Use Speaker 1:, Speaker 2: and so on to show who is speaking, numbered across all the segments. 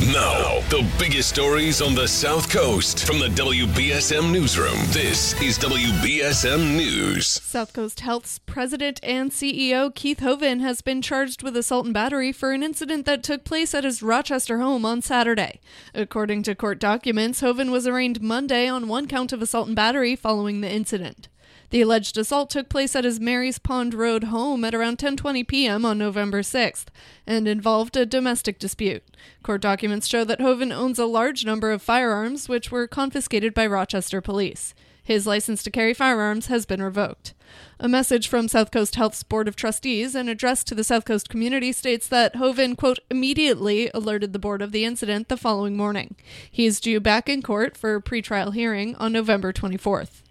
Speaker 1: Now, the biggest stories on the South Coast from the WBSM Newsroom. This is WBSM News.
Speaker 2: South Coast Health's president and CEO Keith Hovan has been charged with assault and battery for an incident that took place at his Rochester home on Saturday. According to court documents, Hovan was arraigned Monday on one count of assault and battery following the incident. The alleged assault took place at his Mary's Pond Road home at around 10:20 p.m. on November 6th and involved a domestic dispute. Court documents show that Hovan owns a large number of firearms which were confiscated by Rochester police. His license to carry firearms has been revoked. A message from South Coast Health's Board of Trustees and addressed to the South Coast community states that Hovan, quote, immediately alerted the board of the incident the following morning. He is due back in court for a pretrial hearing on November 24th.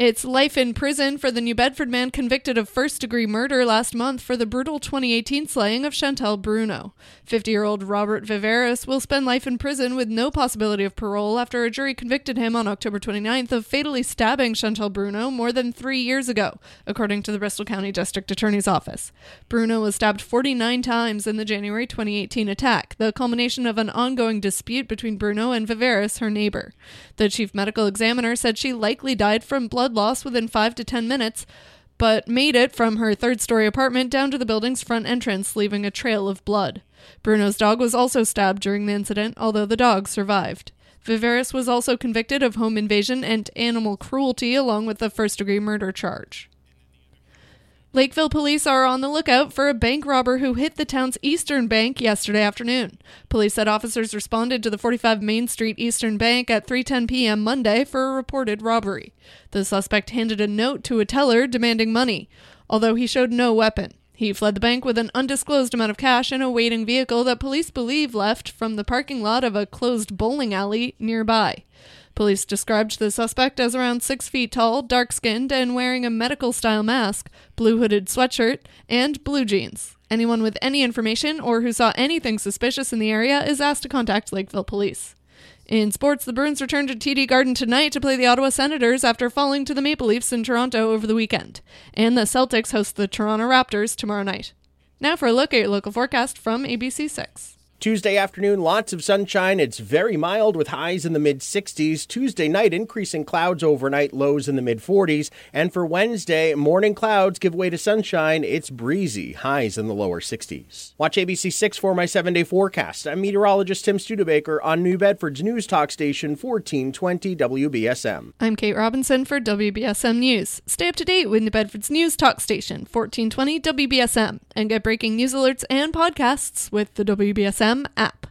Speaker 2: It's life in prison for the New Bedford man convicted of first degree murder last month for the brutal 2018 slaying of Chantel Bruno. 50 year old Robert Viveiros will spend life in prison with no possibility of parole after a jury convicted him on October 29th of fatally stabbing Chantel Bruno more than three years ago, according to the Bristol County District Attorney's Office. Bruno was stabbed 49 times in the January 2018 attack, the culmination of an ongoing dispute between Bruno and Viveiros, her neighbor. The chief medical examiner said she likely died from blood blood loss within five to ten minutes, but made it from her third story apartment down to the building's front entrance, leaving a trail of blood. Bruno's dog was also stabbed during the incident, although the dog survived. Viveiros was also convicted of home invasion and animal cruelty, along with a first degree murder charge. Lakeville police are on the lookout for a bank robber who hit the town's Eastern Bank yesterday afternoon. Police said officers responded to the 45 Main Street Eastern Bank at 3:10 p.m. Monday for a reported robbery. The suspect handed a note to a teller demanding money, although he showed no weapon. He fled the bank with an undisclosed amount of cash in a waiting vehicle that police believe left from the parking lot of a closed bowling alley nearby. Police described the suspect as around six feet tall, dark skinned, and wearing a medical style mask, blue hooded sweatshirt, and blue jeans. Anyone with any information or who saw anything suspicious in the area is asked to contact Lakeville Police. In sports, the Bruins return to TD Garden tonight to play the Ottawa Senators after falling to the Maple Leafs in Toronto over the weekend. And the Celtics host the Toronto Raptors tomorrow night. Now for a look at your local forecast from ABC6.
Speaker 3: Tuesday afternoon, lots of sunshine. It's very mild with highs in the mid 60s. Tuesday night, increasing clouds overnight, lows in the mid 40s. And for Wednesday, morning clouds give way to sunshine. It's breezy, highs in the lower 60s. Watch ABC 6 for my seven day forecast. I'm meteorologist Tim Studebaker on New Bedford's news talk station 1420 WBSM.
Speaker 2: I'm Kate Robinson for WBSM News. Stay up to date with New Bedford's news talk station 1420 WBSM and get breaking news alerts and podcasts with the WBSM them up.